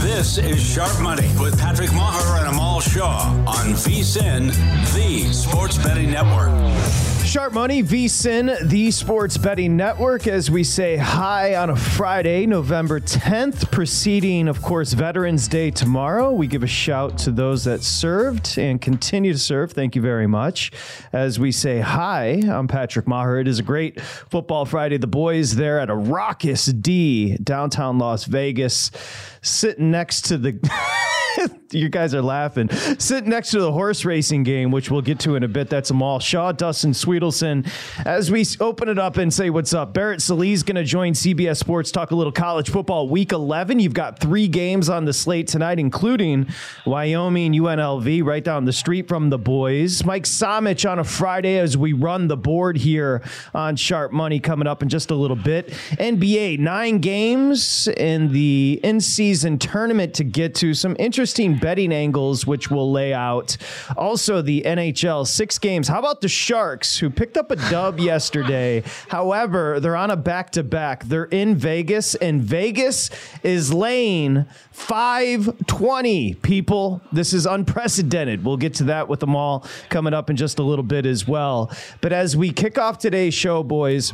This is Sharp Money with Patrick Meagher and Amal Shah on VSIN, the Sports Betting Network. Sharp Money, VSIN, the Sports Betting Network, as we say hi on a Friday, November 10th, preceding, of course, Veterans Day tomorrow. We give a shout to those that served and continue to serve. Thank you very much. As we say hi, I'm Patrick Meagher. It is a great football Friday. The boys there at a raucous D, downtown Las Vegas, sitting next to the. You guys are laughing. Sitting next to the horse racing game, which we'll get to in a bit. That's them all. Shah, Dustin, Swedelson. As we open it up and say what's up, Barrett Sallee's going to join CBS Sports, talk a little college football. Week 11, you've got three games on the slate tonight, including Wyoming, UNLV, right down the street from the boys. Mike Somich on a Friday as we run the board here on Sharp Money coming up in just a little bit. NBA, nine games in the in-season tournament to get to. Some interesting betting angles, which we'll lay out. Also, the NHL, six games. How about the Sharks, who picked up a dub yesterday? However, they're on a back to back. They're in Vegas, and Vegas is laying 520 people. This is unprecedented. We'll get to that with them all coming up in just a little bit as well. But as we kick off today's show, boys,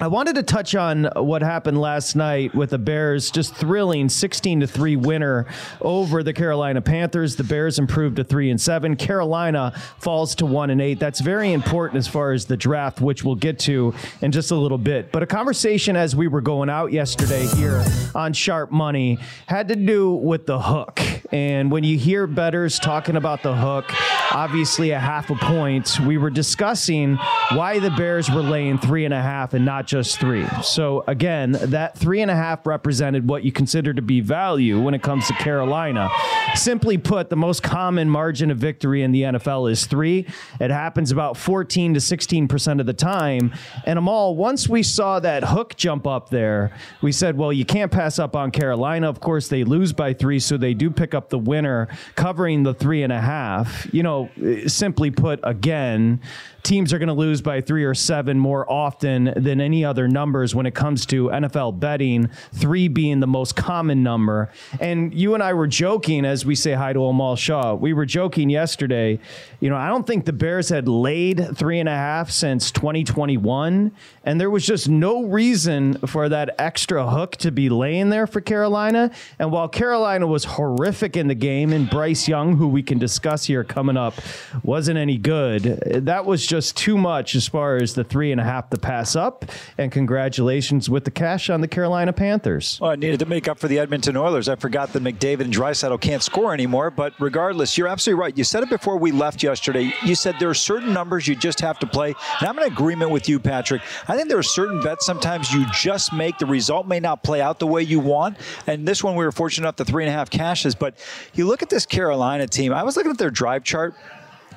I wanted to touch on what happened last night with the Bears just thrilling 16 to 3 winner over the Carolina Panthers. The Bears improved to 3 and 7. Carolina falls to 1 and 8. That's very important as far as the draft, which we'll get to in just a little bit. But a conversation as we were going out yesterday here on Sharp Money had to do with the hook. And when you hear betters talking about the hook, obviously a half a point, we were discussing why the Bears were laying three and a half and not just three. So again, that three and a half represented what you consider to be value when it comes to Carolina. Simply put, the most common margin of victory in the NFL is three. It happens about 14 to 16% of the time. And Amal, once we saw that hook jump up there, we said, well, you can't pass up on Carolina. Of course, they lose by three, so they do pick up the winner, covering the three and a half. You know, simply put, again, teams are going to lose by three or seven more often than any other numbers when it comes to NFL betting, three being the most common number. And you and I were joking as we say hi to Amal Shah. We were joking yesterday. You know, I don't think the Bears had laid three and a half since 2021. And there was just no reason for that extra hook to be laying there for Carolina. And while Carolina was horrific in the game, and Bryce Young, who we can discuss here coming up, wasn't any good, that was just too much as far as the three and a half to pass up. And congratulations with the cash on the Carolina Panthers. Well, I needed to make up for the Edmonton Oilers. I forgot that McDavid and Draisaitl can't score anymore. But regardless, you're absolutely right. You said it before we left yesterday. You said there are certain numbers you just have to play. And I'm in agreement with you, Patrick. I think there are certain bets sometimes you just make. The result may not play out the way you want. And this one, we were fortunate enough to three and a half cashes. But you look at this Carolina team. I was looking at their drive chart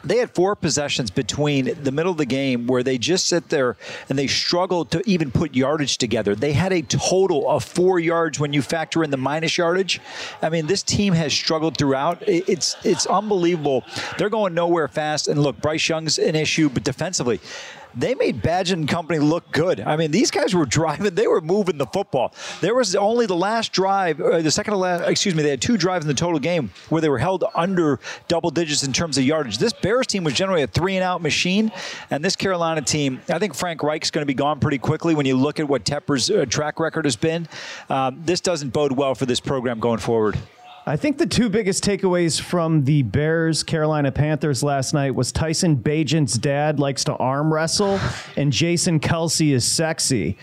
they had four possessions between the middle of the game where they just sit there and they struggled to even put yardage together. They had a total of four yards when you factor in the minus yardage. I mean, this team has struggled throughout. It's it's unbelievable. They're going nowhere fast. And look, Bryce Young's an issue, but defensively, they made Bagent and company look good. I mean, these guys were driving, they were moving the football. There was only the last drive, uh, the second to last, excuse me, they had two drives in the total game where they were held under double digits in terms of yardage. This Bears team was generally a three and out machine, and this Carolina team, I think Frank Reich's going to be gone pretty quickly when you look at what Tepper's uh, track record has been. Um, this doesn't bode well for this program going forward. I think the two biggest takeaways from the Bears Carolina Panthers last night was Tyson Bagent's dad likes to arm wrestle and Jason Kelce is sexy.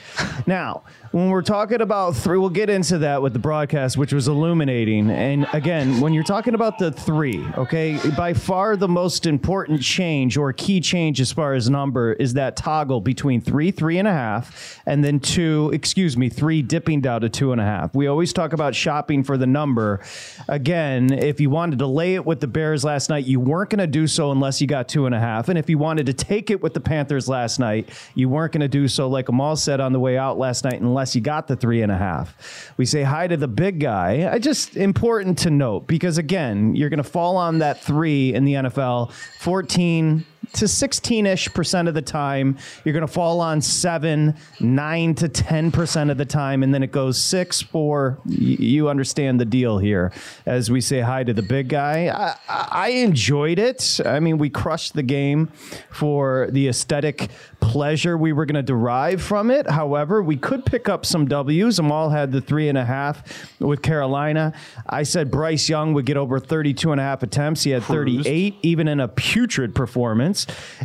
Now, when we're talking about three, we'll get into that with the broadcast, which was illuminating. And again, when you're talking about the three, okay, by far the most important change or key change as far as number is that toggle between three, three and a half, and then two, excuse me, three dipping down to two and a half. We always talk about shopping for the number. Again, if you wanted to lay it with the Bears last night, you weren't going to do so unless you got two and a half. And if you wanted to take it with the Panthers last night, you weren't going to do so, like Amal said on the way out last night, unless unless you got the three and a half. We say hi to the big guy. I just important to note because again, you're going to fall on that three in the NFL. 14 to 16ish percent of the time. You're going to fall on seven, nine to 10 percent of the time, and then it goes six, four. You understand the deal here. As we say hi to the big guy, I, I enjoyed it. I mean, we crushed the game for the aesthetic pleasure we were going to derive from it. However, we could pick up some W's. Amal had the three and a half with Carolina. I said Bryce Young would get over 32 and a half attempts. He had 38, even in a putrid performance.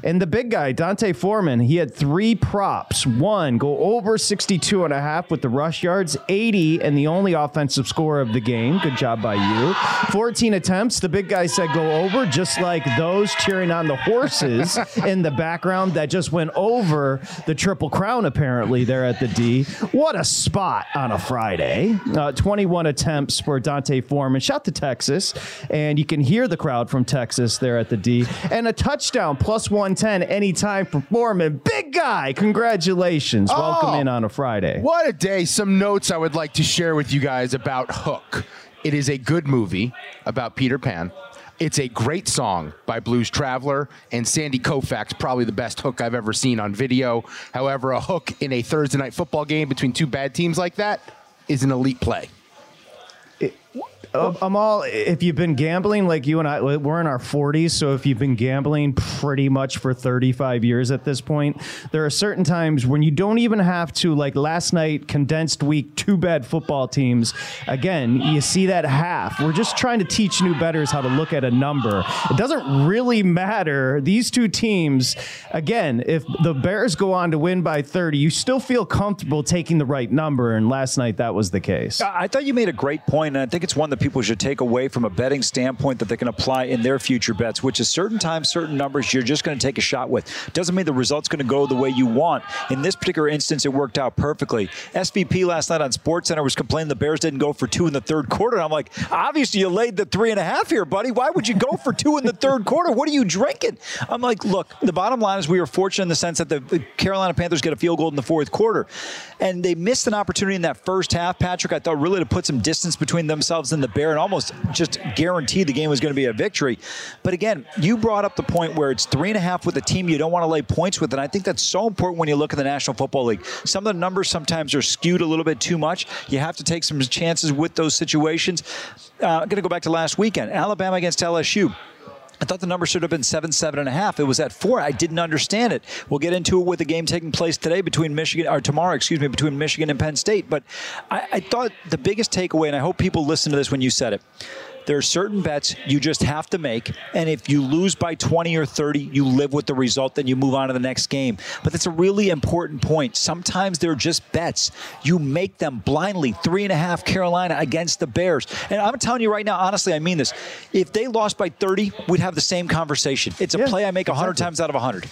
And the big guy, D'Onta Foreman, he had three props. One, go over 62 and a half with the rush yards, 80 and the only offensive score of the game. Good job by you. 14 attempts. The big guy said go over, just like those cheering on the horses in the background that just went over the Triple Crown, apparently, there at the D. What a spot on a Friday. Uh, 21 attempts for D'Onta Foreman. Shot to Texas, and you can hear the crowd from Texas there at the D. And a touchdown plus 110 anytime for Foreman. Big guy. Congratulations. Oh, Welcome in on a Friday. What a day. Some notes I would like to share with you guys about Hook. It is a good movie about Peter Pan. It's a great song by Blues Traveler and Sandy Koufax, probably the best hook I've ever seen on video. However, a hook in a Thursday night football game between two bad teams like that is an elite play. Uh, Amal, if you've been gambling like you and I, we're in our 40s. So if you've been gambling pretty much for 35 years at this point, there are certain times when you don't even have to, like last night, condensed week, two bad football teams. Again, you see that half. We're just trying to teach new betters how to look at a number. It doesn't really matter. These two teams, again, if the Bears go on to win by 30, you still feel comfortable taking the right number. And last night, that was the case. I thought you made a great point, and I think it's one that people should take away from a betting standpoint that they can apply in their future bets, which is certain times, certain numbers you're just going to take a shot with. Doesn't mean the result's going to go the way you want. In this particular instance, it worked out perfectly. SVP last night on SportsCenter was complaining the Bears didn't go for two in the third quarter. I'm like, obviously you laid the three and a half here, buddy. Why would you go for two in the third quarter? What are you drinking? I'm like, look, the bottom line is we were fortunate in the sense that the Carolina Panthers get a field goal in the fourth quarter. And they missed an opportunity in that first half, Patrick, I thought really to put some distance between themselves and the Bear and almost just guaranteed the game was going to be a victory. But again, you brought up the point where it's three and a half with a team you don't want to lay points with, and I think that's so important when you look at the National Football League. Some of the numbers sometimes are skewed a little bit too much. You have to take some chances with those situations. Uh, I'm going to go back to last weekend, Alabama against LSU. I thought the number should have been seven, seven and a half. It was at four. I didn't understand it. We'll get into it with the game taking place today between Michigan, or tomorrow, excuse me, between Michigan and Penn State. But I, I thought the biggest takeaway, and I hope people listen to this when you said it there are certain bets you just have to make. And if you lose by 20 or 30, you live with the result, then you move on to the next game. But that's a really important point. Sometimes they're just bets. You make them blindly. Three and a half Carolina against the Bears. And I'm telling you right now, honestly, I mean this. If they lost by 30, we'd have the same conversation. It's a yeah, play I make 100 exactly. times out of 100.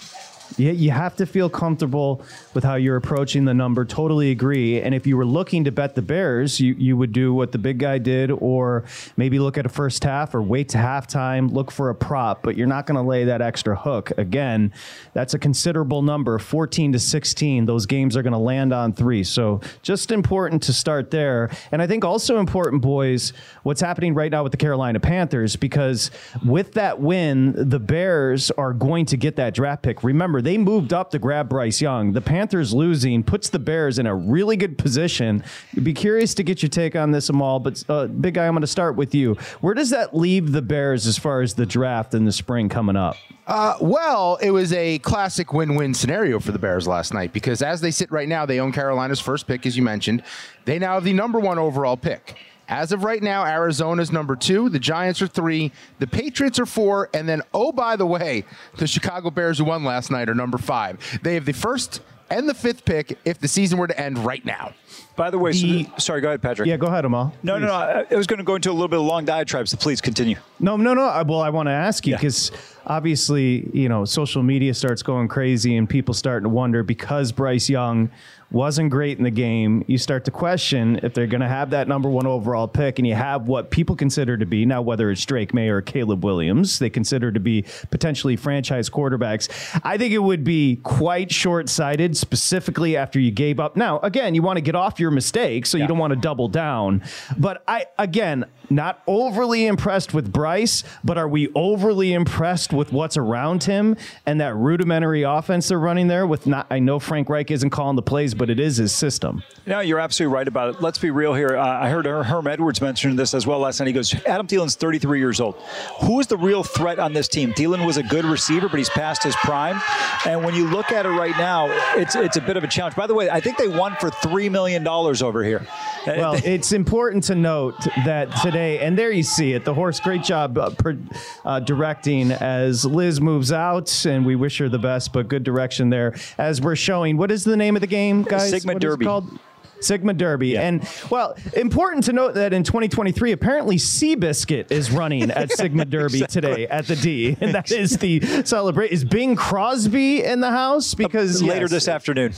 You, you have to feel comfortable with how you're approaching the number. Totally agree. And if you were looking to bet the Bears, you, you would do what the big guy did, or maybe look at a first half or wait to halftime, look for a prop, but you're not going to lay that extra hook. Again, that's a considerable number 14 to 16. Those games are going to land on three. So just important to start there. And I think also important, boys, what's happening right now with the Carolina Panthers, because with that win, the Bears are going to get that draft pick. Remember, remember, they moved up to grab Bryce Young. The Panthers losing puts the Bears in a really good position. I'd be curious to get your take on this, Amal. But uh, big guy, I'm going to start with you. Where does that leave the Bears as far as the draft in the spring coming up? Uh, well, it was a classic win-win scenario for the Bears last night because as they sit right now, they own Carolina's first pick, as you mentioned. They now have the number one overall pick. As of right now, Arizona's number two, the Giants are three, the Patriots are four, and then, oh, by the way, the Chicago Bears who won last night are number five. They have the first and the fifth pick if the season were to end right now. By the way, The- so sorry, go ahead, Patrick. Yeah, go ahead, Amal. No, no, no. I, I was going to go into a little bit of long diatribe, so please continue. No, no, no. I- Well, I want to ask you Yeah. because obviously, you know, social media starts going crazy and people starting to wonder because Bryce Young wasn't great in the game. You start to question if they're going to have that number one overall pick, and you have what people consider to be now, whether it's Drake Maye or Caleb Williams, they consider to be potentially franchise quarterbacks. I think it would be quite short sighted, specifically after you gave up. Now, again, you want to get off your mistakes, so you don't want to double down. But I, again, not overly impressed with Bryce, but are we overly impressed with what's around him and that rudimentary offense they're running there? With not, I know Frank Reich isn't calling the plays, but it is his system. No, you're absolutely right about it. Let's be real here. Uh, I heard Herm Edwards mention this as well last night. He goes, Adam Thielen's 33 years old. Who is the real threat on this team? Thielen was a good receiver, but he's past his prime. And when you look at it right now, it's it's a bit of a challenge. By the way, I think they won for $3 million over here. Uh, Well, it's important to note that today, and there you see it. The horse, great job uh, per, uh, directing as Liz moves out, and we wish her the best. But good direction there as we're showing. What is the name of the game, guys? Sigma What is it Derby. called? Sigma Derby. And, well, important to note that in 2023, apparently Seabiscuit is running at Sigma Derby today at the D. And that is the celebrate. Is Bing Crosby in the house? Because later yes, this afternoon.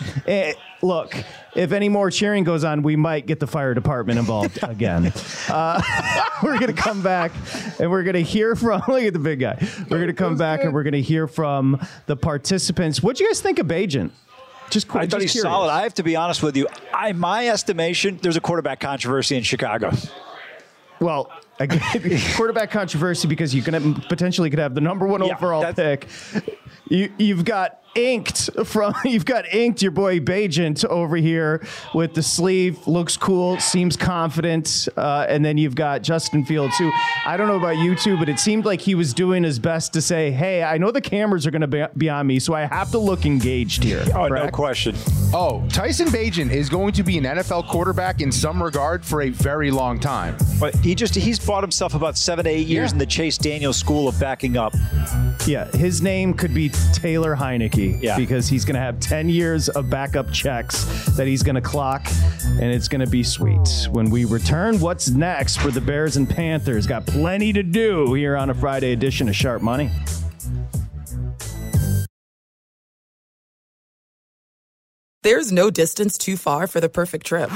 Eh, look, if any more cheering goes on, we might get the fire department involved again. Uh, we're going to come back and we're going to hear from, look at the big guy. We're going to come back and we're going to hear from the participants. What do you guys think of Bagent? Just quick. I thought just he's curious. solid. I have to be honest with you. I, my estimation, there's a quarterback controversy in Chicago. Well, again, quarterback controversy because you can have, potentially could have the number one Yeah, overall pick. You, you've got inked from you've got inked your boy Bagent over here with the sleeve looks cool seems confident uh, and then you've got Justin Fields who I don't know about you two but it seemed like he was doing his best to say hey I know the cameras are going to be, be on me so I have to look engaged here Oh, no question. Oh, Tyson Bagent is going to be an NFL quarterback in some regard for a very long time. But he just he's bought himself about seven to eight years Yeah. in the Chase Daniel school of backing up. Yeah, his name could be Taylor Heinicke Yeah. because he's going to have 10 years of backup checks that he's going to clock, and it's going to be sweet. When we return, what's next for the Bears and Panthers? Got plenty to do here on a Friday edition of Sharp Money. There's no distance too far for the perfect trip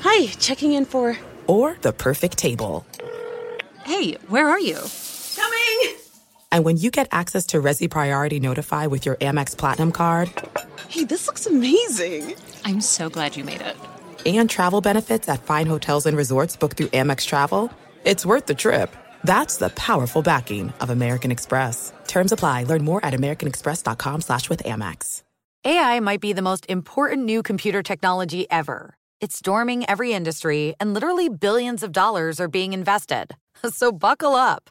Hi, checking in for. or the perfect table. Hey, where are you? Coming! And when you get access to Resy Priority Notify with your Amex Platinum card Hey, this looks amazing! I'm so glad you made it. and travel benefits at fine hotels and resorts booked through Amex Travel, it's worth the trip. That's the powerful backing of American Express. Terms apply. Learn more at americanexpress.com slash with Amex. AI might be the most important new computer technology ever. It's storming every industry, and literally billions of dollars are being invested. So buckle up.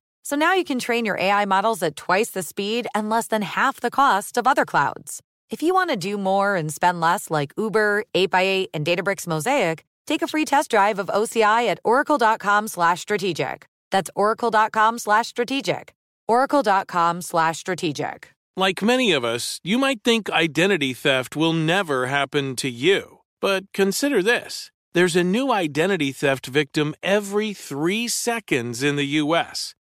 So now you can train your AI models at twice the speed and less than half the cost of other clouds. If you want to do more and spend less like Uber, 8x8, and Databricks Mosaic, take a free test drive of OCI at oracle.com slash strategic. That's oracle.com slash strategic. oracle.com slash strategic. Like many of us, you might think identity theft will never happen to you. But consider this There's a new identity theft victim every three seconds in the U.S.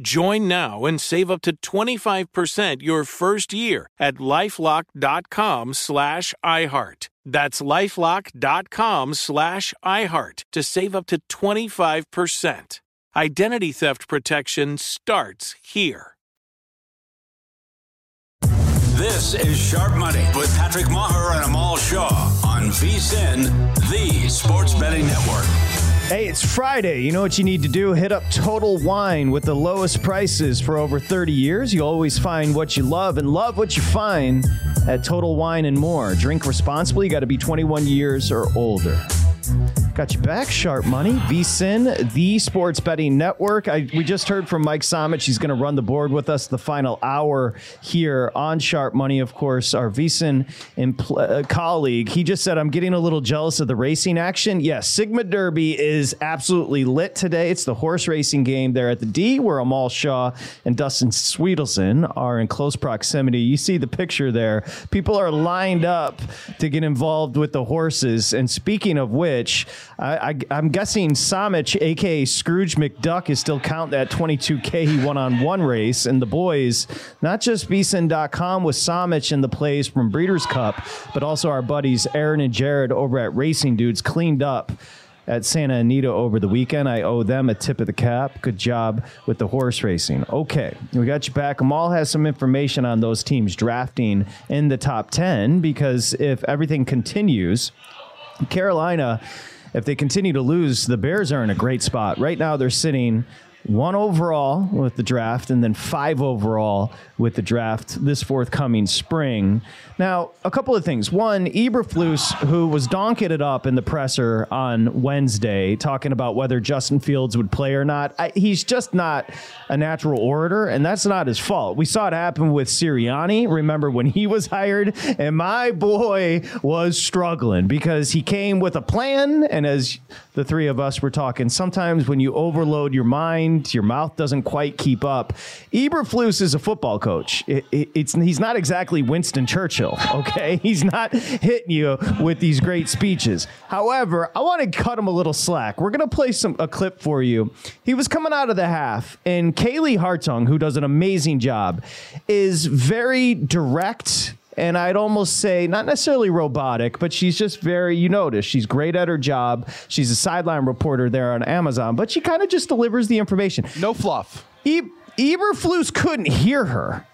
Join now and save up to 25% your first year at lifelock.com slash iHeart. That's lifelock.com slash iHeart to save up to 25%. Identity theft protection starts here. This is Sharp Money with Patrick Meagher and Amal Shah on VSIN, the sports betting network. Hey, it's Friday. You know what you need to do? Hit up Total Wine with the lowest prices for over 30 years. You always find what you love and love what you find at Total Wine and More. Drink responsibly. You got to be 21 years or older. Got you back, Sharp Money, VSIN, the Sports Betting Network. I, we just heard from Mike Somich. He's going to run the board with us the final hour here on Sharp Money. Of course, our VSIN uh, colleague. He just said, I'm getting a little jealous of the racing action. Yes, Sigma Derby is absolutely lit today. It's the horse racing game there at the D, where Amal Shah and Dustin Swedelson are in close proximity. You see the picture there. People are lined up to get involved with the horses. And speaking of which, I, am guessing Somich, aka Scrooge McDuck, is still counting that 22K he won on one race. And the boys, not just beeson.com with Somich and the plays from Breeders' Cup, but also our buddies Aaron and Jared over at Racing Dudes cleaned up at Santa Anita over the weekend. I owe them a tip of the cap. Good job with the horse racing. Okay, we got you back. Amal has some information on those teams drafting in the top 10 because if everything continues, Carolina if they continue to lose, the Bears are in a great spot. Right now, they're sitting one overall with the draft and then five overall with the draft this forthcoming spring. Now, a couple of things. One, Eberflus, who was it up in the presser on Wednesday, talking about whether Justin Fields would play or not. I, he's just not a natural orator, and that's not his fault. We saw it happen with Sirianni. Remember when he was hired, and my boy was struggling because he came with a plan. And as the three of us were talking, sometimes when you overload your mind, your mouth doesn't quite keep up. Eberflus is a football coach. It, it, it's he's not exactly Winston Churchill. Okay, he's not hitting you with these great speeches. However, I want to cut him a little slack. We're gonna play some a clip for you. He was coming out of the half, and Kaylee Hartung, who does an amazing job, is very direct and I'd almost say not necessarily robotic, but she's just very, you notice, she's great at her job. She's a sideline reporter there on Amazon, but she kind of just delivers the information. No fluff. E- Eberflus couldn't hear her.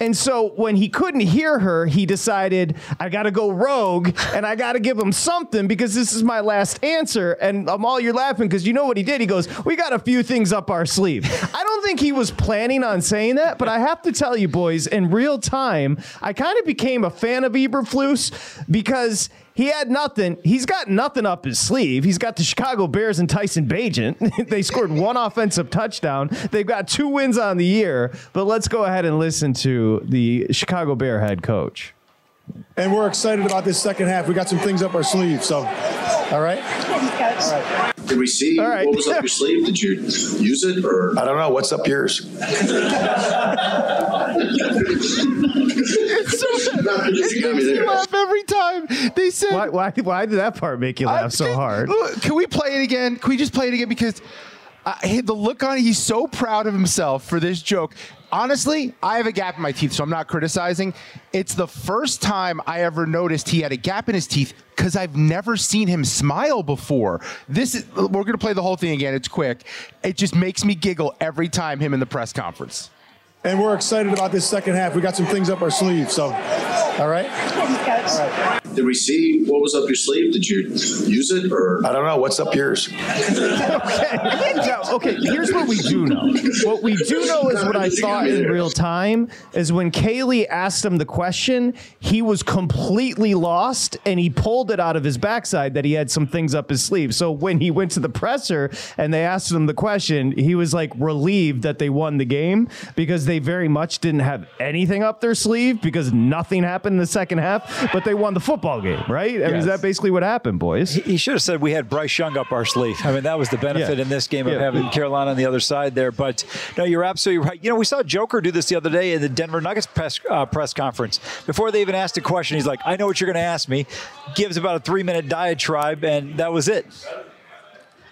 And so when he couldn't hear her, he decided, I got to go rogue and I got to give him something because this is my last answer. And Amal you're laughing because you know what he did. He goes, We got a few things up our sleeve. I don't think he was planning on saying that, but I have to tell you, boys, in real time, I kind of became a fan of Eberflus because he had nothing. He's got nothing up his sleeve. He's got the Chicago Bears and Tyson Bagent. they scored one offensive touchdown. They've got two wins on the year. But let's go ahead and listen to the Chicago Bear head coach. And we're excited about this second half. We got some things up our sleeve. So, all right. All right. Did we see right. what was up your sleeve? Did you use it or? I don't know. What's up yours? it's so bad. It makes me laugh every time. They said, why, why, why did that part make you laugh so hard? Can we play it again? Can we just play it again? Because uh, the look on it, he's so proud of himself for this joke. Honestly, I have a gap in my teeth, so I'm not criticizing. It's the first time I ever noticed he had a gap in his teeth because I've never seen him smile before. This is, we're going to play the whole thing again. It's quick. It just makes me giggle every time him in the press conference and we're excited about this second half. We got some things up our sleeve. So, all right. All right. Did we see what was up your sleeve? Did you use it or? I don't know. What's up yours? okay. Now, okay. Here's what we do know. What we do know is what I thought in real time is when Kaylee asked him the question, he was completely lost and he pulled it out of his backside that he had some things up his sleeve. So when he went to the presser and they asked him the question, he was like relieved that they won the game because they very much didn't have anything up their sleeve because nothing happened in the second half, but they won the football game, right? I mean, is that basically what happened, boys? He, he should have said we had Bryce Young up our sleeve. I mean, that was the benefit Yeah. in this game of Yeah. having Carolina on the other side there. But no, you're absolutely right. You know, we saw Joker do this the other day in the Denver Nuggets press, uh, press conference. Before they even asked a question, he's like, I know what you're going to ask me. Gives about a three minute diatribe, and that was it.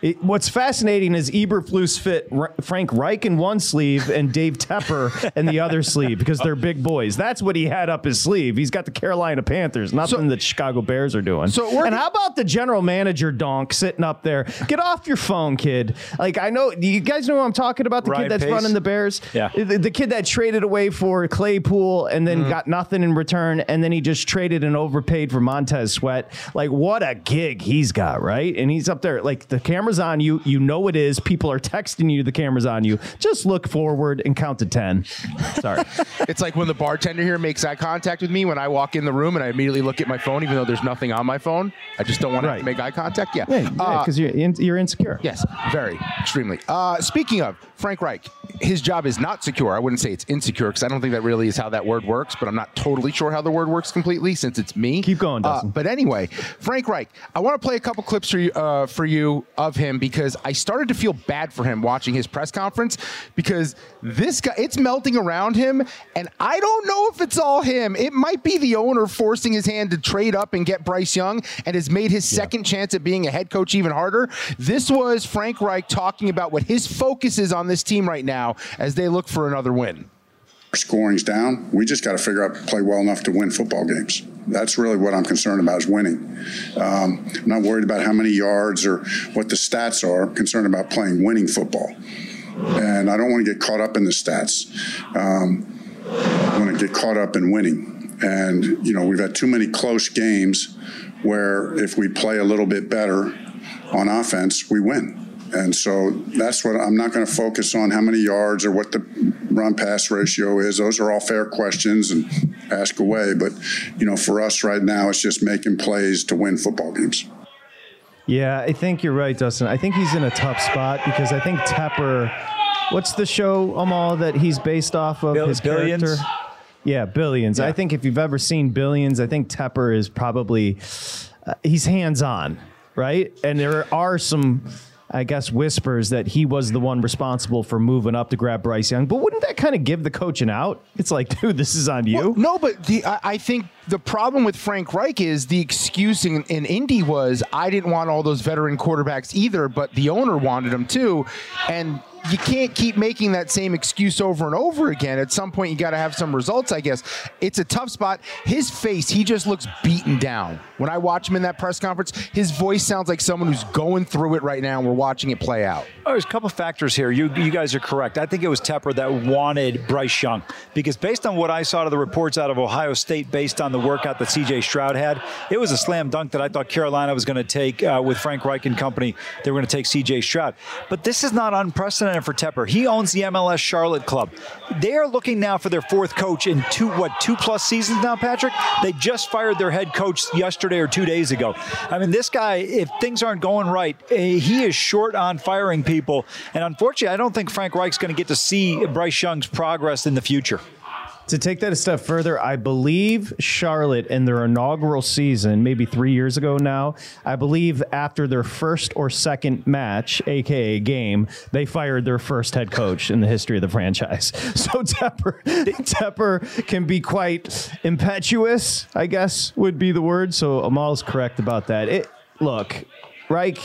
It, what's fascinating is Eberflus fit R- Frank Reich in one sleeve and Dave Tepper in the other sleeve because they're big boys. That's what he had up his sleeve. He's got the Carolina Panthers, nothing that Chicago Bears are doing. So and how about the general manager donk sitting up there? Get off your phone, kid. Like I know you guys know who I'm talking about. The Ryan kid that's Pace? running the Bears. Yeah. The, the kid that traded away for Claypool and then mm-hmm. got nothing in return, and then he just traded and overpaid for Montez Sweat. Like what a gig he's got, right? And he's up there. Like the camera's on you. You know it is. People are texting you. The camera's on you. Just look forward and count to ten. Sorry. It's like when the bartender here makes eye contact with me when I walk in the room and I immediately look at my phone, even though there's nothing on my phone. I just don't want Right. to make eye contact. Yeah, Yeah, Uh, because you're in, you're insecure. Yes, very, extremely. Uh, speaking of Frank Reich, his job is not secure. I wouldn't say it's insecure because I don't think that really is how that word works, but I'm not totally sure how the word works completely since it's me. Keep going, Uh, Dustin. but anyway, Frank Reich, I want to play a couple clips for you, uh, for you of him because I started to feel bad for him watching his press conference because this guy, it's melting around him, and I don't know if it's all him. It might be the owner forcing his hand to trade up and get Bryce Young and has made his second chance at being a head coach even harder. This was Frank Reich talking about what his focus is on this team right now as they look for another win. Scoring's down. We just got to figure out play well enough to win football games. That's really what I'm concerned about is winning. Um, I'm not worried about how many yards or what the stats are. I'm concerned about playing winning football. And I don't want to get caught up in the stats. Um, I want to get caught up in winning. And, you know, we've had too many close games where if we play a little bit better on offense, we win. And so that's what I'm not going to focus on how many yards or what the run pass ratio is. Those are all fair questions and ask away. But, you know, for us right now, it's just making plays to win football games. Yeah, I think you're right, Dustin. I think he's in a tough spot because I think Tepper. What's the show, Amal, that he's based off of Bill- his Billions? character? Yeah, Billions. I think if you've ever seen Billions, I think Tepper is probably uh, he's hands on, right? And there are some. I guess whispers that he was the one responsible for moving up to grab Bryce Young, but wouldn't that kind of give the coach an out? It's like, dude, this is on you. Well, no, but the, I, I think the problem with Frank Reich is the excuse in, in Indy was I didn't want all those veteran quarterbacks either, but the owner wanted them too, and you can't keep making that same excuse over and over again. At some point, you got to have some results, I guess. It's a tough spot. His face, he just looks beaten down. When I watch him in that press conference, his voice sounds like someone who's going through it right now, and we're watching it play out. Oh, there's a couple factors here. You you guys are correct. I think it was Tepper that wanted Bryce Young because based on what I saw to the reports out of Ohio State, based on the workout that C.J. Stroud had, it was a slam dunk that I thought Carolina was going to take uh, with Frank Reich and company. They were going to take C.J. Stroud, but this is not unprecedented for Tepper. He owns the MLS Charlotte club. They are looking now for their fourth coach in two what two plus seasons now, Patrick. They just fired their head coach yesterday or two days ago. I mean, this guy, if things aren't going right, eh, he is short on firing people. And unfortunately, I don't think Frank Reich's going to get to see Bryce Young's progress in the future. To take that a step further, I believe Charlotte in their inaugural season, maybe three years ago now, I believe after their first or second match, aka game, they fired their first head coach in the history of the franchise. So Tepper, Tepper can be quite impetuous, I guess would be the word. So Amal's correct about that. It look, Reich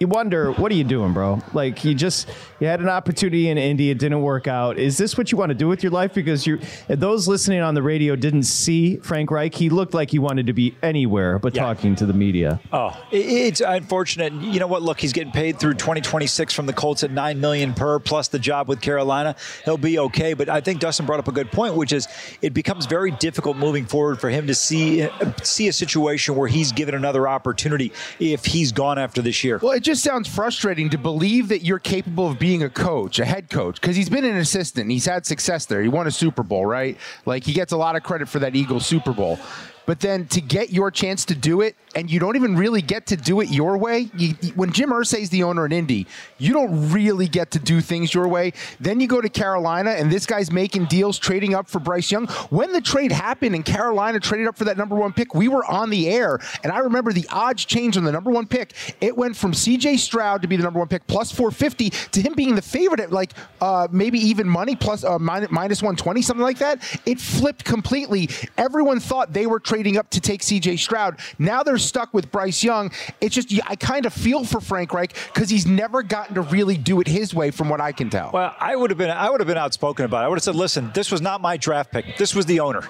you wonder, what are you doing, bro? Like you just you had an opportunity in Indy, it didn't work out. Is this what you want to do with your life? Because you those listening on the radio didn't see Frank Reich. He looked like he wanted to be anywhere but yeah. talking to the media. Oh, it's unfortunate. You know what? Look, he's getting paid through 2026 from the Colts at nine million per, plus the job with Carolina. He'll be okay. But I think Dustin brought up a good point, which is it becomes very difficult moving forward for him to see see a situation where he's given another opportunity if he's gone after this year. Well, it just sounds frustrating to believe that you're capable of being a coach, a head coach, because he's been an assistant. He's had success there. He won a Super Bowl, right? Like he gets a lot of credit for that Eagles Super Bowl. But then to get your chance to do it, and you don't even really get to do it your way. You, when Jim Irsay is the owner in Indy, you don't really get to do things your way. Then you go to Carolina, and this guy's making deals, trading up for Bryce Young. When the trade happened and Carolina traded up for that number one pick, we were on the air, and I remember the odds changed on the number one pick. It went from C.J. Stroud to be the number one pick plus 450 to him being the favorite at like uh, maybe even money plus uh, minus 120, something like that. It flipped completely. Everyone thought they were trading up to take CJ Stroud. Now they're stuck with Bryce Young. It's just, I kind of feel for Frank Reich because he's never gotten to really do it his way from what I can tell. Well, I would have been, I would have been outspoken about it. I would have said, listen, this was not my draft pick. This was the owner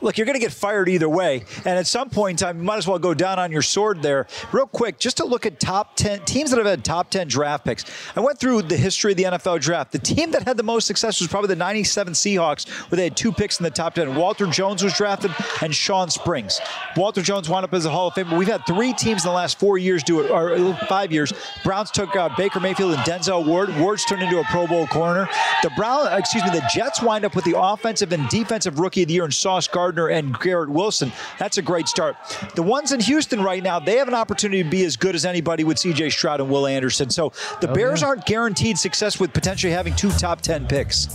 look, you're going to get fired either way. And at some point in time, you might as well go down on your sword there. Real quick, just to look at top 10 teams that have had top 10 draft picks. I went through the history of the NFL draft. The team that had the most success was probably the 97 Seahawks, where they had two picks in the top 10. Walter Jones was drafted and Shawn Springs. Walter Jones wound up as a Hall of Famer. We've had three teams in the last four years do it, or five years. Browns took uh, Baker Mayfield and Denzel Ward. Ward's turned into a Pro Bowl corner. The Brown, excuse me, the Jets wind up with the offensive and defensive rookie of the year in Sauce Gardner and Garrett Wilson. That's a great start. The ones in Houston right now, they have an opportunity to be as good as anybody with C.J. Stroud and Will Anderson. So the oh, Bears yeah. aren't guaranteed success with potentially having two top 10 picks.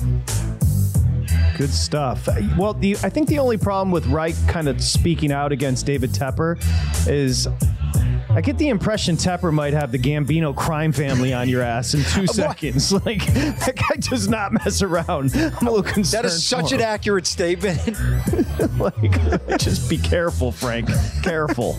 Good stuff. Well, the, I think the only problem with Reich kind of speaking out against David Tepper is I get the impression Tepper might have the Gambino crime family on your ass in two seconds. Like that guy does not mess around. I'm a little concerned. That is such an accurate statement. like, just be careful, Frank. Careful.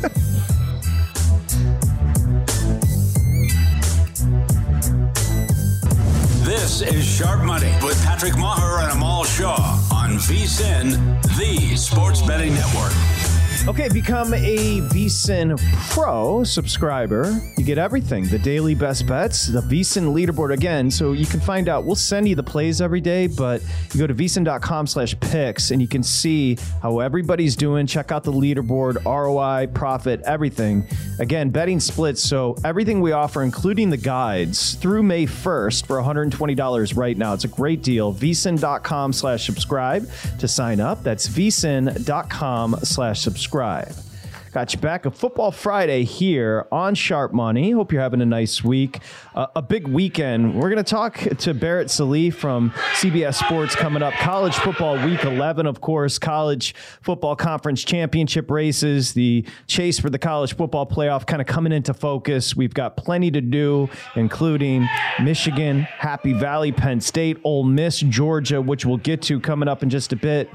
This is Sharp Money with Patrick Meagher and Amal Shah on VSIN, the Sports Betting Network. Okay, become a VSIN Pro subscriber. You get everything the daily best bets, the VSIN leaderboard again. So you can find out, we'll send you the plays every day, but you go to VSIN.com slash picks and you can see how everybody's doing. Check out the leaderboard, ROI, profit, everything. Again, betting splits. So everything we offer, including the guides, through May 1st for $120 right now. It's a great deal. VSIN.com slash subscribe to sign up. That's VSIN.com slash subscribe subscribe. Got you back a Football Friday here on Sharp Money. Hope you're having a nice week. Uh, a big weekend. We're going to talk to Barrett Sallee from CBS Sports coming up. College football week 11, of course. College football conference championship races. The chase for the college football playoff kind of coming into focus. We've got plenty to do, including Michigan, Happy Valley, Penn State, Ole Miss, Georgia, which we'll get to coming up in just a bit.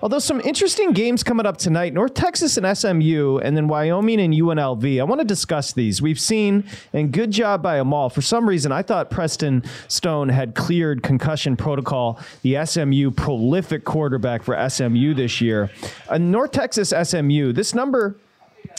Although some interesting games coming up tonight North Texas and SMU, and then Wyoming and UNLV. I want to discuss these. We've seen, and good job by Amal. For some reason, I thought Preston Stone had cleared concussion protocol, the SMU prolific quarterback for SMU this year. Uh, North Texas SMU, this number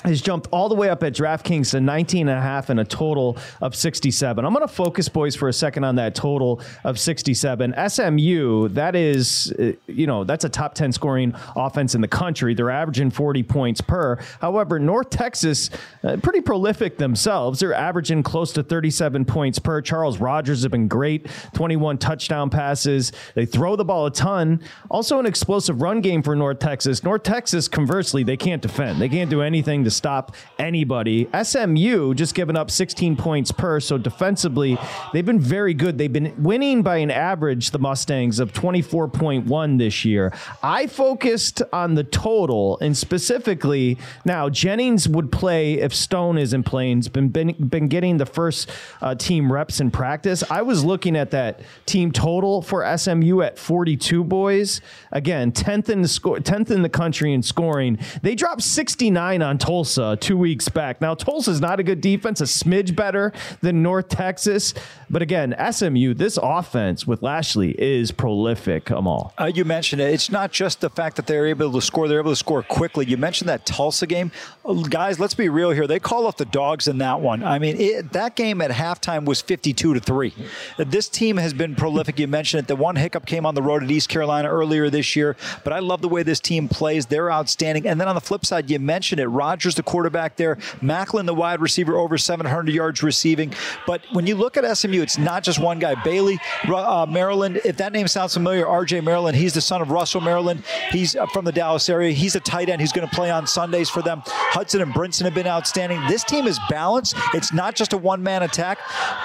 has jumped all the way up at DraftKings to 19 and a half and a total of 67. I'm going to focus, boys, for a second on that total of 67. SMU, that is, uh, you know, that's a top 10 scoring offense in the country. They're averaging 40 points per. However, North Texas, uh, pretty prolific themselves. They're averaging close to 37 points per. Charles Rogers have been great, 21 touchdown passes. They throw the ball a ton. Also, an explosive run game for North Texas. North Texas, conversely, they can't defend. They can't do anything to stop anybody. SMU just given up 16 points per, so defensively, they've been very good. They've been winning by an average, the Mustangs, of 24.1 this year. I focused on the total, and specifically, now Jennings would play if Stone isn't playing. He's been, been, been getting the first uh, team reps in practice. I was looking at that team total for SMU at 42 boys. Again, 10th in the score, 10th in the country in scoring. They dropped 69 on total Tulsa two weeks back. Now, Tulsa's not a good defense, a smidge better than North Texas. But again, SMU, this offense with Lashlee is prolific, Amal. Uh, you mentioned it. It's not just the fact that they're able to score, they're able to score quickly. You mentioned that Tulsa game. Guys, let's be real here. They call off the dogs in that one. I mean, it, that game at halftime was 52 to 3. This team has been prolific. You mentioned it. The one hiccup came on the road at East Carolina earlier this year, but I love the way this team plays. They're outstanding. And then on the flip side, you mentioned it. Rogers, the quarterback there, Maclin, the wide receiver, over 700 yards receiving. But when you look at SMU, it's not just one guy. Bailey, uh, Maryland, if that name sounds familiar, RJ Maryland, he's the son of Russell Maryland. He's uh, from the Dallas area. He's a tight end. He's going to play on Sundays for them. Hudson and Brinson have been outstanding. This team is balanced. It's not just a one man attack.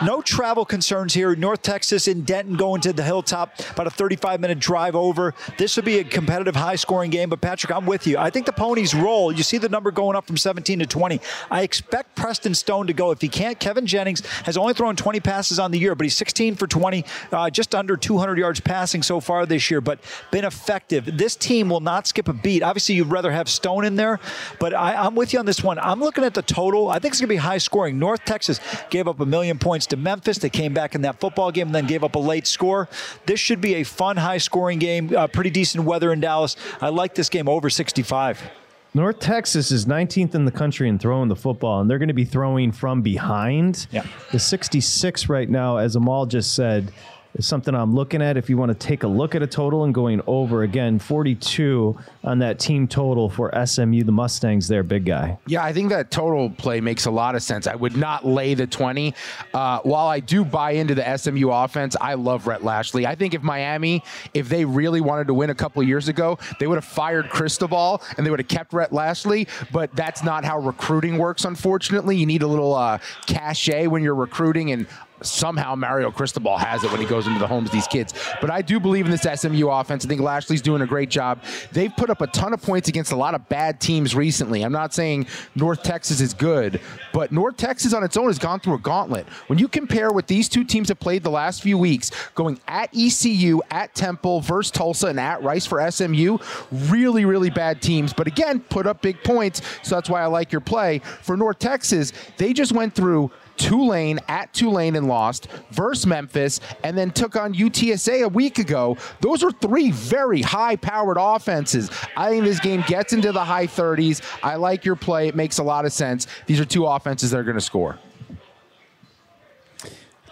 No travel concerns here. North Texas in Denton going to the Hilltop, about a 35 minute drive over. This would be a competitive, high scoring game. But Patrick, I'm with you. I think the Ponies roll. You see the number going up from 17 to 20. I expect Preston Stone to go. If he can't, Kevin Jennings has only thrown 20 passes on the year, but he's 16 for 20, uh, just under 200 yards passing so far this year, but been effective. This team will not skip a beat. Obviously, you'd rather have Stone in there, but I, am with you on this one. I'm looking at the total. I think it's going to be high scoring. North Texas gave up a million points to Memphis. They came back in that football game and then gave up a late score. This should be a fun, high scoring game. Uh, pretty decent weather in Dallas. I like this game over 65. North Texas is 19th in the country in throwing the football, and they're going to be throwing from behind. Yeah. The 66 right now, as Amal just said, is something I'm looking at. If you want to take a look at a total and going over again, 42 on that team total for SMU, the Mustangs, there, big guy. Yeah, I think that total play makes a lot of sense. I would not lay the 20. Uh, while I do buy into the SMU offense, I love Rhett Lashlee. I think if Miami, if they really wanted to win a couple years ago, they would have fired Cristobal and they would have kept Rhett Lashlee. But that's not how recruiting works, unfortunately. You need a little uh, cachet when you're recruiting, and somehow Mario Cristobal has it when he goes into the homes these kids. But I do believe in this SMU offense. I think Lashlee's doing a great job. They've put up a ton of points against a lot of bad teams recently. I'm not saying North Texas is good, but North Texas on its own has gone through a gauntlet. When you compare what these two teams have played the last few weeks, going at ECU, at Temple, versus Tulsa, and at Rice for SMU, really, really bad teams. But again, put up big points. So that's why I like your play. For North Texas, they just went through Tulane at Tulane and lost, versus Memphis, and then took on UTSA a week ago. Those are three very high powered offenses. I think this game gets into the high 30s. I like your play. It makes a lot of sense. These are two offenses that are going to score.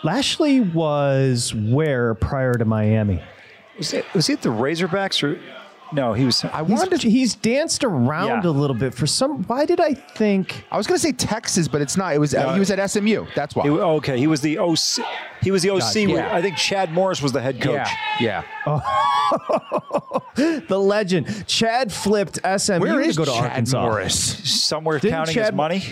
Lashlee was where prior to Miami? Was, it, was he at the Razorbacks or no, he was. I wanted. To, he's danced around yeah. a little bit for some. Why did I think? I was going to say Texas, but it's not. It was. Uh, he was at SMU. That's why. He, okay, he was the OC. He was the OC. God, yeah. I think Chad Morris was the head coach. Yeah. yeah. Oh. the legend. Chad flipped SMU Where is to go to Chad Arkansas. Morris? Somewhere Didn't counting Chad, his money.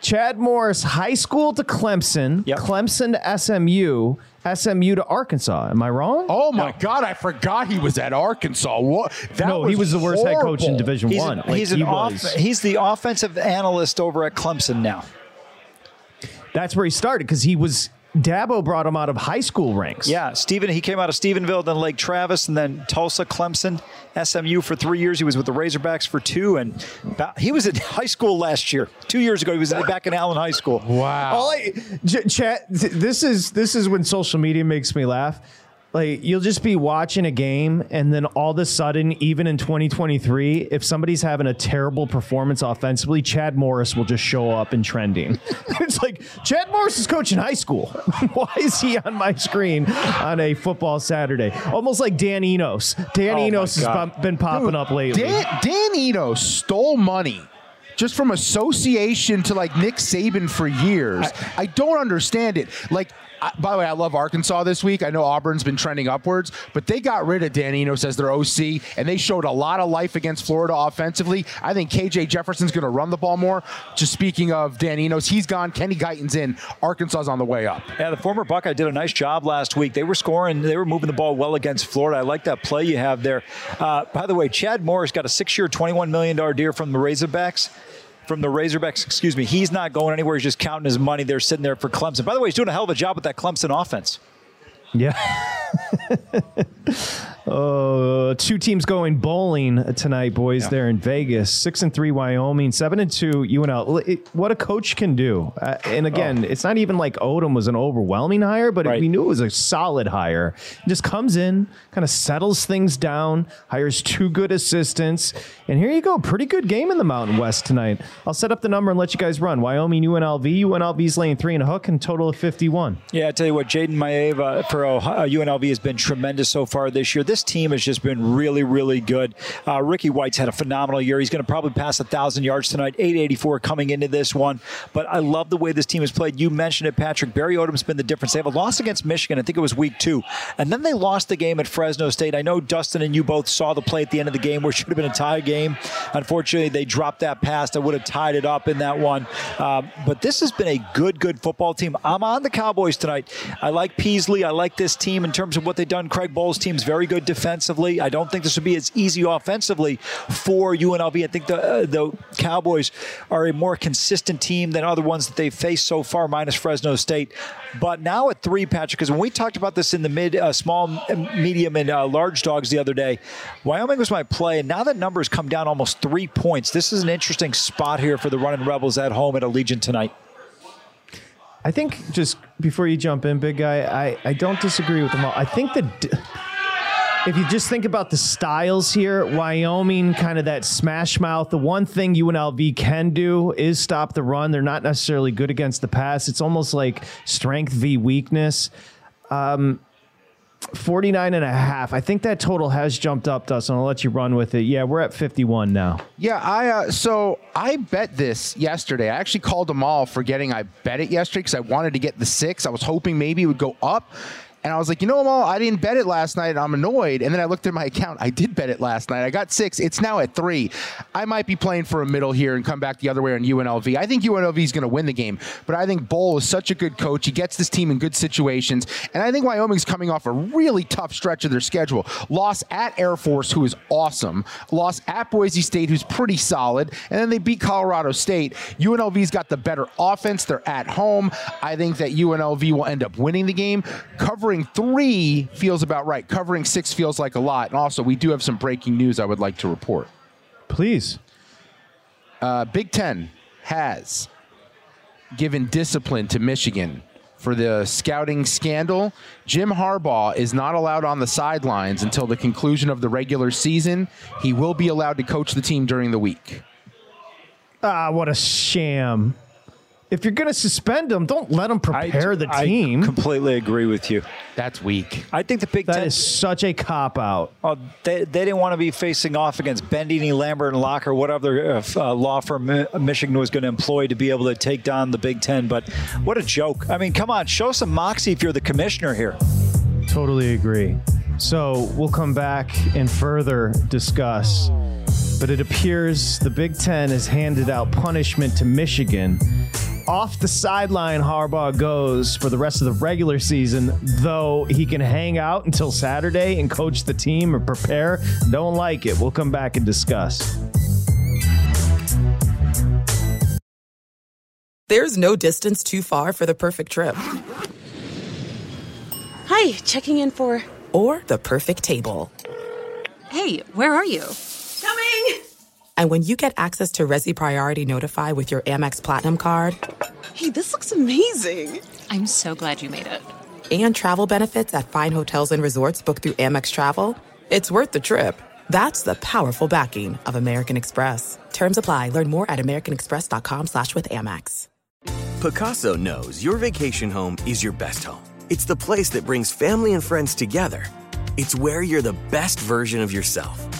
Chad Morris, high school to Clemson, yep. Clemson to SMU, SMU to Arkansas. Am I wrong? Oh my no. God, I forgot he was at Arkansas. What? That no, was he was the worst horrible. head coach in Division he's One. Like, he's, he off, he's the offensive analyst over at Clemson now. That's where he started because he was Dabo brought him out of high school ranks. Yeah, Stephen. He came out of Stephenville, then Lake Travis, and then Tulsa, Clemson, SMU for three years. He was with the Razorbacks for two, and he was in high school last year. Two years ago, he was back in Allen High School. Wow. I, J- chat. This is this is when social media makes me laugh like you'll just be watching a game and then all of a sudden even in 2023 if somebody's having a terrible performance offensively chad morris will just show up in trending. It's like chad morris is coaching high school. Why is he on my screen on a football saturday? Almost like dan enos. Dan oh enos has been popping Dude, up lately. Dan, dan enos stole money just from association to like Nick Saban for years. I, I, don't understand it. Like I, by the way, I love Arkansas this week. I know Auburn's been trending upwards, but they got rid of Dan Enos as their OC, and they showed a lot of life against Florida offensively. I think KJ Jefferson's going to run the ball more. Just speaking of Dan Enos, he's gone. Kenny Guiton's in. Arkansas's on the way up. Yeah, the former Buckeye did a nice job last week. They were scoring. They were moving the ball well against Florida. I like that play you have there. Uh, by the way, Chad Morris got a six-year, $21 million deal from the Razorbacks from the Razorbacks, excuse me, he's not going anywhere. He's just counting his money. They're sitting there for Clemson. By the way, he's doing a hell of a job with that Clemson offense. Yeah. Uh, two teams going bowling tonight, boys. Yeah. There in Vegas, six and three Wyoming, seven and two UNL. It, what a coach can do, uh, and again, oh. it's not even like Odom was an overwhelming hire, but right. it, we knew it was a solid hire. Just comes in, kind of settles things down, hires two good assistants, and here you go, pretty good game in the Mountain West tonight. I'll set up the number and let you guys run. Wyoming UNLV, UNLV's laying three and a hook, and total of fifty-one. Yeah, I tell you what, Jayden Maiava for UNLV has been tremendous so far this year. This team has just been really, really good. Uh, Ricky White's had a phenomenal year. He's going to probably pass a thousand yards tonight, 884 coming into this one. But I love the way this team has played. You mentioned it, Patrick. Barry Odom's been the difference. They have a loss against Michigan. I think it was week two, and then they lost the game at Fresno State. I know Dustin and you both saw the play at the end of the game where it should have been a tie game. Unfortunately, they dropped that pass that would have tied it up in that one. Um, but this has been a good, good football team. I'm on the Cowboys tonight. I like Peasley. I like this team in terms of what they've done. Craig Bohl's team's very good defensively. I don't think this would be as easy offensively for UNLV. I think the uh, the Cowboys are a more consistent team than other ones that they've faced so far, minus Fresno State. But now at three, Patrick, because when we talked about this in the mid, uh, small, medium, and uh, large dogs the other day, Wyoming was my play, and now that number has come down almost three points. This is an interesting spot here for the Running Rebels at home at Allegiant tonight. I think just before you jump in, big guy, I, I don't disagree with Amal. I think that if you just think about the styles here, Wyoming, kind of that smash mouth. The one thing UNLV can do is stop the run. They're not necessarily good against the pass. It's almost like strength v weakness. Um, 49 and a half. I think that total has jumped up, Dustin. I'll let you run with it. Yeah, we're at 51 now. Yeah, I uh, so I bet this yesterday. I actually called Amal forgetting I bet it yesterday because I wanted to get the six. I was hoping maybe it would go up. And I was like, you know, Amal, I didn't bet it last night. I'm annoyed. And then I looked at my account. I did bet it last night. I got six. It's now at three. I might be playing for a middle here and come back the other way on UNLV. I think UNLV is going to win the game, but I think Bohl is such a good coach. He gets this team in good situations. And I think Wyoming's coming off a really tough stretch of their schedule. Loss at Air Force, who is awesome. Loss at Boise State, who's pretty solid. And then they beat Colorado State. UNLV's got the better offense. They're at home. I think that UNLV will end up winning the game. Covering covering three feels about right. Covering six feels like a lot. And also, we do have some breaking news I would like to report. Please. Uh, Big Ten has given discipline to Michigan for the scouting scandal. Jim Harbaugh is not allowed on the sidelines until the conclusion of the regular season. He will be allowed to coach the team during the week. Ah, what a sham if you're going to suspend them, don't let them prepare I, the team. I completely agree with you. That's weak. I think the Big that Ten is such a cop out. Oh, they, they didn't want to be facing off against Bendini, Lambert, and Locker, whatever uh, uh law firm Michigan was going to employ to be able to take down the Big Ten. But what a joke! I mean, come on, show some moxie if you're the commissioner here. Totally agree. So we'll come back and further discuss. But it appears the Big Ten has handed out punishment to Michigan off the sideline Harbaugh goes for the rest of the regular season, though he can hang out until Saturday and coach the team or prepare. Don't like it. We'll come back and discuss. There's no distance too far for the perfect trip. Hi, checking in for. Or the perfect table. Hey, where are you? Coming! And when you get access to Resy Priority Notify with your Amex Platinum card, hey, this looks amazing! I'm so glad you made it. And travel benefits at fine hotels and resorts booked through Amex Travel, it's worth the trip. That's the powerful backing of American Express. Terms apply. Learn more at americanexpress.com slash with Amex. Pacaso knows your vacation home is your best home. It's the place that brings family and friends together. It's where you're the best version of yourself.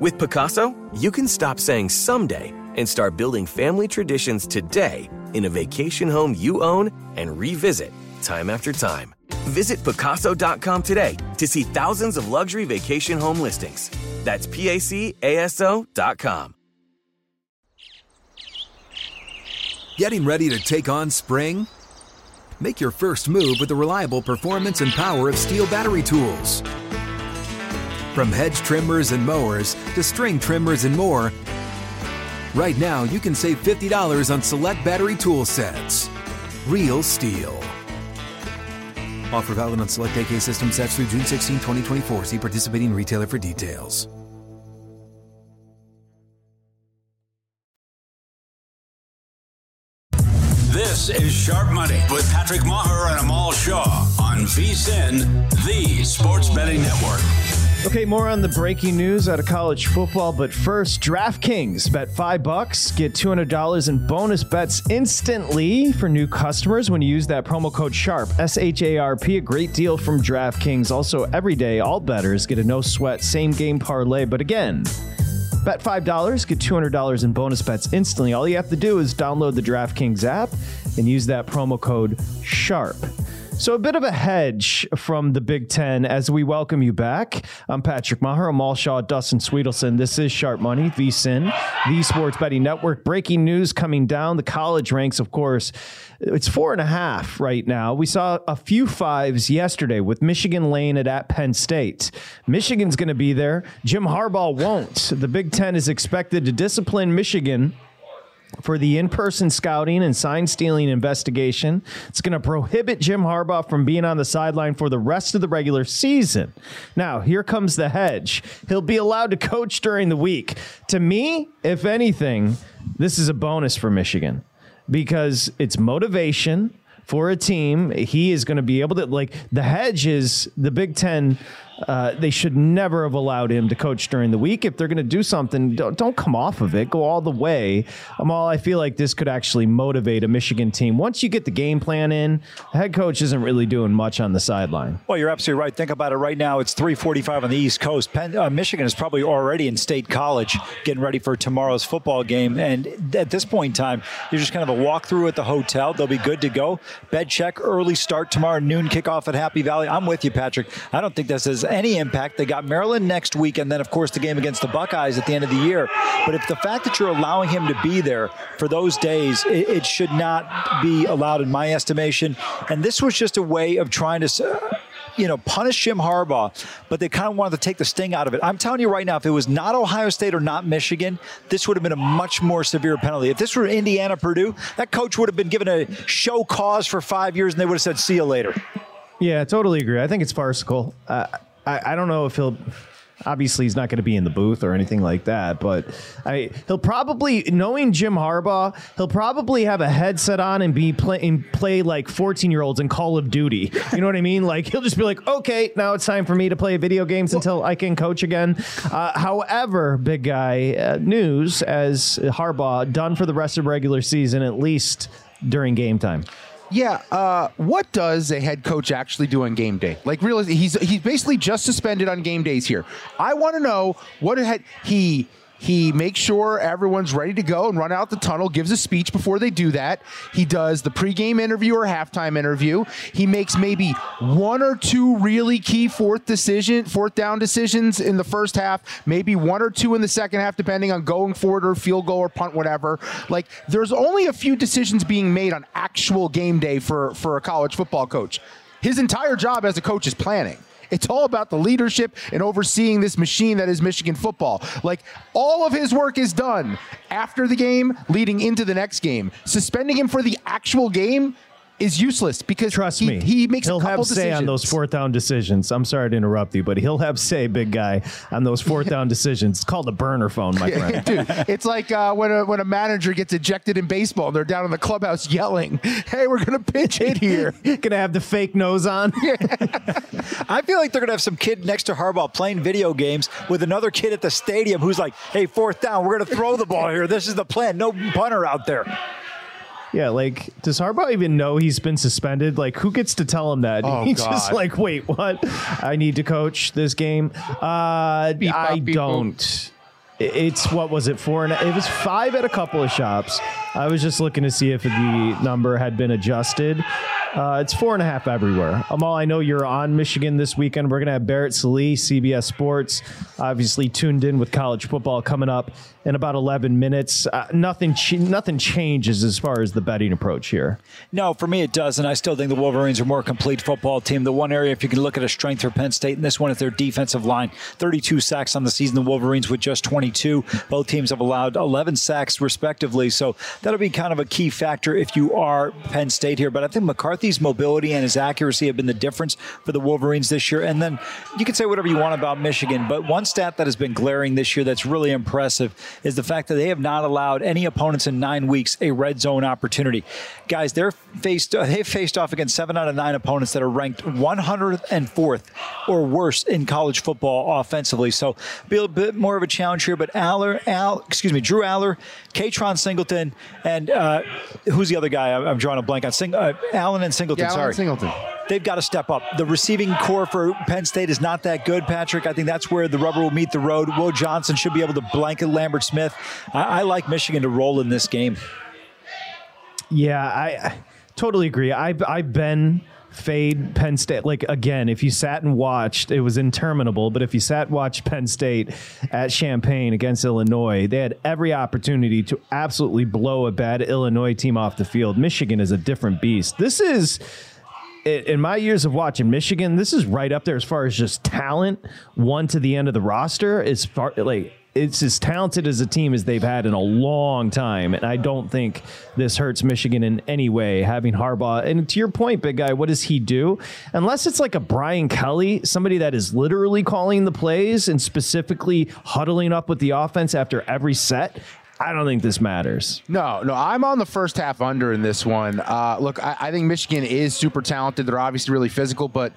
With Pacaso, you can stop saying someday and start building family traditions today in a vacation home you own and revisit time after time. Visit Pacaso.com today to see thousands of luxury vacation home listings. That's PACASO.com. Getting ready to take on spring? Make your first move with the reliable performance and power of STIHL battery tools. From hedge trimmers and mowers to string trimmers and more, right now you can save $50 on select battery tool sets. Real STIHL. Offer valid on select AK system sets through June 16, 2024. See participating retailer for details. This is Sharp Money with Patrick Meagher and Amal Shah on VSIN, the Sports Betting Network. Okay, more on the breaking news out of college football, but first, DraftKings bet five bucks, get two hundred dollars in bonus bets instantly for new customers when you use that promo code Sharp S H A R P. A great deal from DraftKings. Also, every day, all bettors get a no sweat same game parlay. But again, bet five dollars, get two hundred dollars in bonus bets instantly. All you have to do is download the DraftKings app and use that promo code Sharp. So, a bit of a hedge from the Big Ten as we welcome you back. I'm Patrick Meagher, Amal Shah, Dustin Swedelson. This is Sharp Money, VSIN, the Sports Betting Network. Breaking news coming down. The college ranks, of course, it's four and a half right now. We saw a few fives yesterday with Michigan laying it at Penn State. Michigan's going to be there. Jim Harbaugh won't. The Big Ten is expected to discipline Michigan for the in person scouting and sign stealing investigation. It's going to prohibit Jim Harbaugh from being on the sideline for the rest of the regular season. Now, here comes the hedge. He'll be allowed to coach during the week. To me, if anything, this is a bonus for Michigan because it's motivation for a team. He is going to be able to, like, the hedge is the Big Ten uh, they should never have allowed him to coach during the week. If they're going to do something, don't, don't come off of it. Go all the way. All I feel like this could actually motivate a Michigan team. Once you get the game plan in, the head coach isn't really doing much on the sideline. Well, you're absolutely right. Think about it right now. It's 3:45 on the East Coast. Penn, uh, Michigan is probably already in state college, getting ready for tomorrow's football game. And at this point in time, you're just kind of a walkthrough at the hotel. They'll be good to go. Bed check, early start tomorrow, noon kickoff at Happy Valley. I'm with you, Patrick. I don't think this has any impact. They got Maryland next week, and then, of course, the game against the Buckeyes at the end of the year. But if the fact that you're allowing him to be there for those days, it, it should not be allowed, in my estimation. And this was just a way of trying to you know, punish Jim Harbaugh, but they kind of wanted to take the sting out of it. I'm telling you right now, if it was not Ohio State or not Michigan, this would have been a much more severe penalty. If this were Indiana Purdue, that coach would have been given a show cause for five years and they would have said, see you later. Yeah, I totally agree. I think it's farcical. Uh, I, I don't know if he'll obviously he's not going to be in the booth or anything like that but I, he'll probably knowing jim harbaugh he'll probably have a headset on and be playing play like 14 year olds in call of duty. You know what i mean? Like he'll just be like okay now it's time for me to play video games until i can coach again. Uh, however big guy uh, news as harbaugh done for the rest of regular season at least during game time yeah, uh, what does a head coach actually do on game day? Like, really, he's he's basically just suspended on game days here. I want to know what he he makes sure everyone's ready to go and run out the tunnel, gives a speech before they do that. He does the pregame interview or halftime interview. He makes maybe one or two really key fourth decision, fourth down decisions in the first half, maybe one or two in the second half, depending on going forward or field goal or punt, whatever. Like there's only a few decisions being made on actual game day for, for a college football coach. His entire job as a coach is planning. It's all about the leadership and overseeing this machine that is Michigan football. Like all of his work is done after the game, leading into the next game. Suspending him for the actual game is useless because trust he, me, he makes he'll have decisions. say on those fourth down decisions. I'm sorry to interrupt you, but he'll have say, big guy, on those fourth down decisions. It's called a burner phone, my friend. Dude, it's like uh, when a when a manager gets ejected in baseball, and they're down in the clubhouse yelling, "Hey, we're gonna pitch it here." gonna have the fake nose on. I feel like they're gonna have some kid next to Harbaugh playing video games with another kid at the stadium who's like, "Hey, fourth down, we're gonna throw the ball here. This is the plan. No punter out there." Yeah, like does Harbaugh even know he's been suspended? Like, who gets to tell him that? Oh, he's God. just like, wait, what? I need to coach this game. Uh, Beep, I beep, don't. It's what was it four and it was five at a couple of shops. I was just looking to see if the number had been adjusted. Uh, it's four and a half everywhere. Amal, I know you're on Michigan this weekend. We're going to have Barrett Sallee, CBS Sports, obviously tuned in with college football coming up in about 11 minutes. Uh, nothing, ch- nothing changes as far as the betting approach here. No, for me it does, and I still think the Wolverines are more complete football team. The one area, if you can look at a strength for Penn State, and this one is their defensive line. 32 sacks on the season. The Wolverines with just 22. Both teams have allowed 11 sacks respectively, so that'll be kind of a key factor if you are Penn State here. But I think McCarthy's mobility and his accuracy have been the difference for the Wolverines this year. And then you can say whatever you want about Michigan, but one stat that has been glaring this year that's really impressive is the fact that they have not allowed any opponents in nine weeks a red zone opportunity. Guys, they're faced uh, they've faced off against seven out of nine opponents that are ranked 104th or worse in college football offensively. So be a bit more of a challenge here. But Allar, Al, excuse me, Drew Allar, Kaytron Singleton, and uh, who's the other guy? I'm drawing a blank on. Sing, uh, Allen and Singleton. Yeah, sorry, Allen Singleton they've got to step up. The receiving core for Penn State is not that good, Patrick. I think that's where the rubber will meet the road. Will Johnson should be able to blanket Lambert Smith. I, I like Michigan to roll in this game. Yeah, I, I totally agree. I've I've been fade Penn State. Like again, if you sat and watched, it was interminable. But if you sat and watched Penn State at Champaign against Illinois, they had every opportunity to absolutely blow a bad Illinois team off the field. Michigan is a different beast. This is in my years of watching Michigan, this is right up there as far as just talent, one to the end of the roster. As far like it's as talented as a team as they've had in a long time, and I don't think this hurts Michigan in any way. Having Harbaugh, and to your point, big guy, what does he do? Unless it's like a Brian Kelly, somebody that is literally calling the plays and specifically huddling up with the offense after every set. I don't think this matters. No, no, I'm on the first half under in this one. Uh, look, I, I think Michigan is super talented. They're obviously really physical, but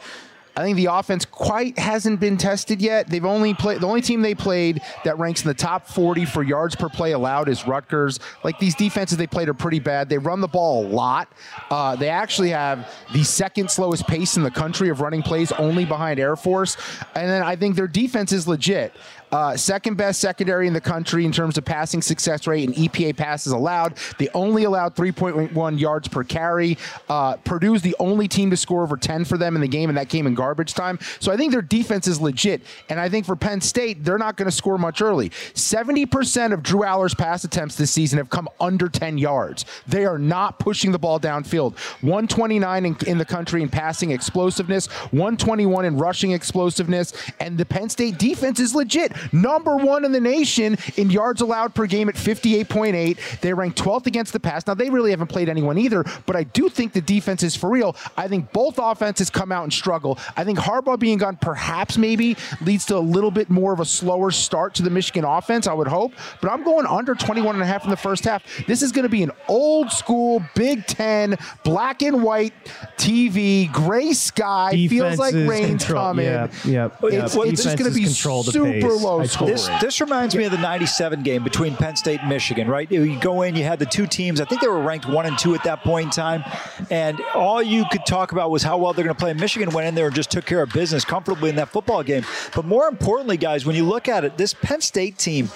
I think the offense quite hasn't been tested yet. They've only played the only team they played that ranks in the top 40 for yards per play allowed is Rutgers. Like these defenses they played are pretty bad. They run the ball a lot. Uh, they actually have the second slowest pace in the country of running plays, only behind Air Force. And then I think their defense is legit. Uh, second best secondary in the country in terms of passing success rate and EPA passes allowed. They only allowed 3.1 yards per carry. Uh, Purdue's the only team to score over 10 for them in the game, and that came in garbage time. So I think their defense is legit. And I think for Penn State, they're not going to score much early. 70% of Drew Allar's pass attempts this season have come under 10 yards. They are not pushing the ball downfield. 129 in, in the country in passing explosiveness, 121 in rushing explosiveness, and the Penn State defense is legit number one in the nation in yards allowed per game at 58.8. They rank 12th against the pass. Now, they really haven't played anyone either, but I do think the defense is for real. I think both offenses come out and struggle. I think Harbaugh being gone perhaps maybe leads to a little bit more of a slower start to the Michigan offense, I would hope. But I'm going under 21 and a half in the first half. This is going to be an old school Big Ten, black and white TV, gray sky. Feels like rain's control. coming. Yep, yep, It's, yep. it's just going to be super pace. low Scoring. This, this reminds me of the 97 game between Penn State and Michigan, right? You go in, you had the two teams. I think they were ranked one and two at that point in time. And all you could talk about was how well they're going to play. Michigan went in there and just took care of business comfortably in that football game. But more importantly, guys, when you look at it, this Penn State team,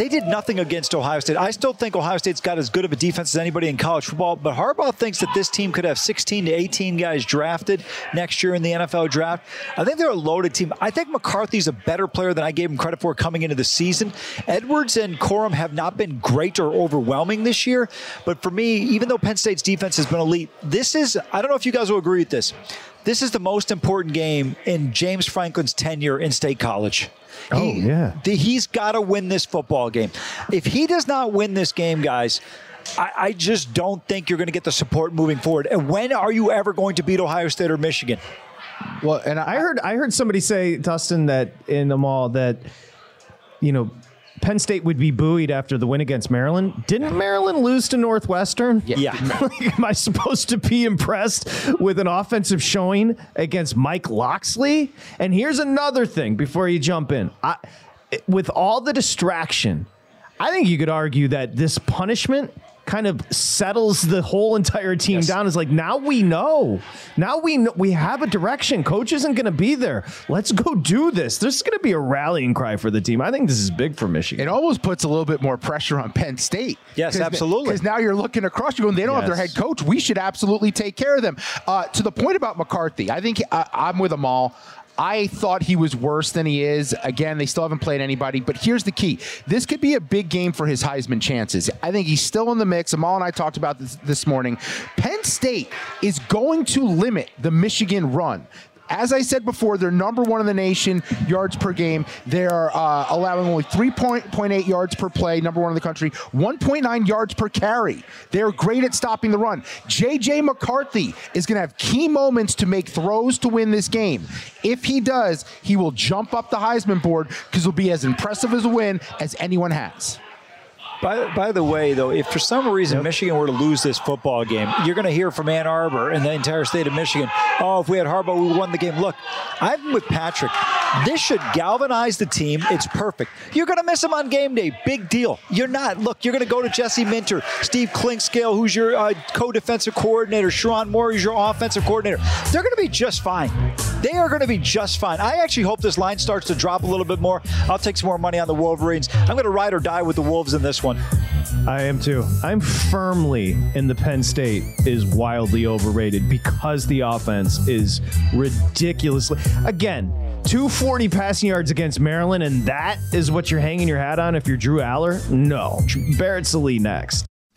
they did nothing against Ohio State. I still think Ohio State's got as good of a defense as anybody in college football, but Harbaugh thinks that this team could have 16 to 18 guys drafted next year in the NFL draft. I think they're a loaded team. I think McCarthy's a better player than I gave him credit for coming into the season. Edwards and Corum have not been great or overwhelming this year, but for me, even though Penn State's defense has been elite, this is, I don't know if you guys will agree with this. This is the most important game in James Franklin's tenure in State College. Oh, He- yeah. the- he's got to win this football game. If he does not win this game, guys, I, I just don't think you're going to get the support moving forward. And when are you ever going to beat Ohio State or Michigan? Well, and I heard I heard somebody say, Dustin, that in the mall that you know Penn State would be buoyed after the win against Maryland. Didn't Maryland lose to Northwestern? Yeah. Like, am I supposed to be impressed with an offensive showing against Mike Locksley? And here's another thing before you jump in. I, with all the distraction, I think you could argue that this punishment kind of settles the whole entire team yes. down. Is like now we know, now we know, we have a direction. Coach isn't going to be there. Let's go do this. This is going to be a rallying cry for the team. I think this is big for Michigan. It almost puts a little bit more pressure on Penn State. Yes, absolutely. Because now you're looking across, you're going, they don't yes. have their head coach. We should absolutely take care of them. Uh, to the point about McCarthy, I think I, I'm with Amal. I thought he was worse than he is. Again, they still haven't played anybody, but here's the key. This could be a big game for his Heisman chances. I think he's still in the mix. Amal and I talked about this this morning. Penn State is going to limit the Michigan run. As I said before, they're number one in the nation yards per game. They're uh, allowing only 3.8 yards per play, number one in the country, 1.9 yards per carry. They're great at stopping the run. J.J. McCarthy is going to have key moments to make throws to win this game. If he does, he will jump up the Heisman board because it'll be as impressive as a win as anyone has. By, by the way, though, if for some reason yep. Michigan were to lose this football game, you're going to hear from Ann Arbor and the entire state of Michigan, oh, if we had Harbaugh, we won the game. Look, I'm with Patrick. This should galvanize the team. It's perfect. You're going to miss him on game day. Big deal. You're not. Look, you're going to go to Jesse Minter, Steve Clinkscale, who's your uh, co-defensive coordinator, Sherrone Moore, who's your offensive coordinator. They're going to be just fine. They are going to be just fine. I actually hope this line starts to drop a little bit more. I'll take some more money on the Wolverines. I'm going to ride or die with the Wolves in this one. I am too. I'm firmly in the Penn State is wildly overrated because the offense is ridiculously. Again, 240 passing yards against Maryland, and that is what you're hanging your hat on if you're Drew Allar? No. Barrett Sallee next.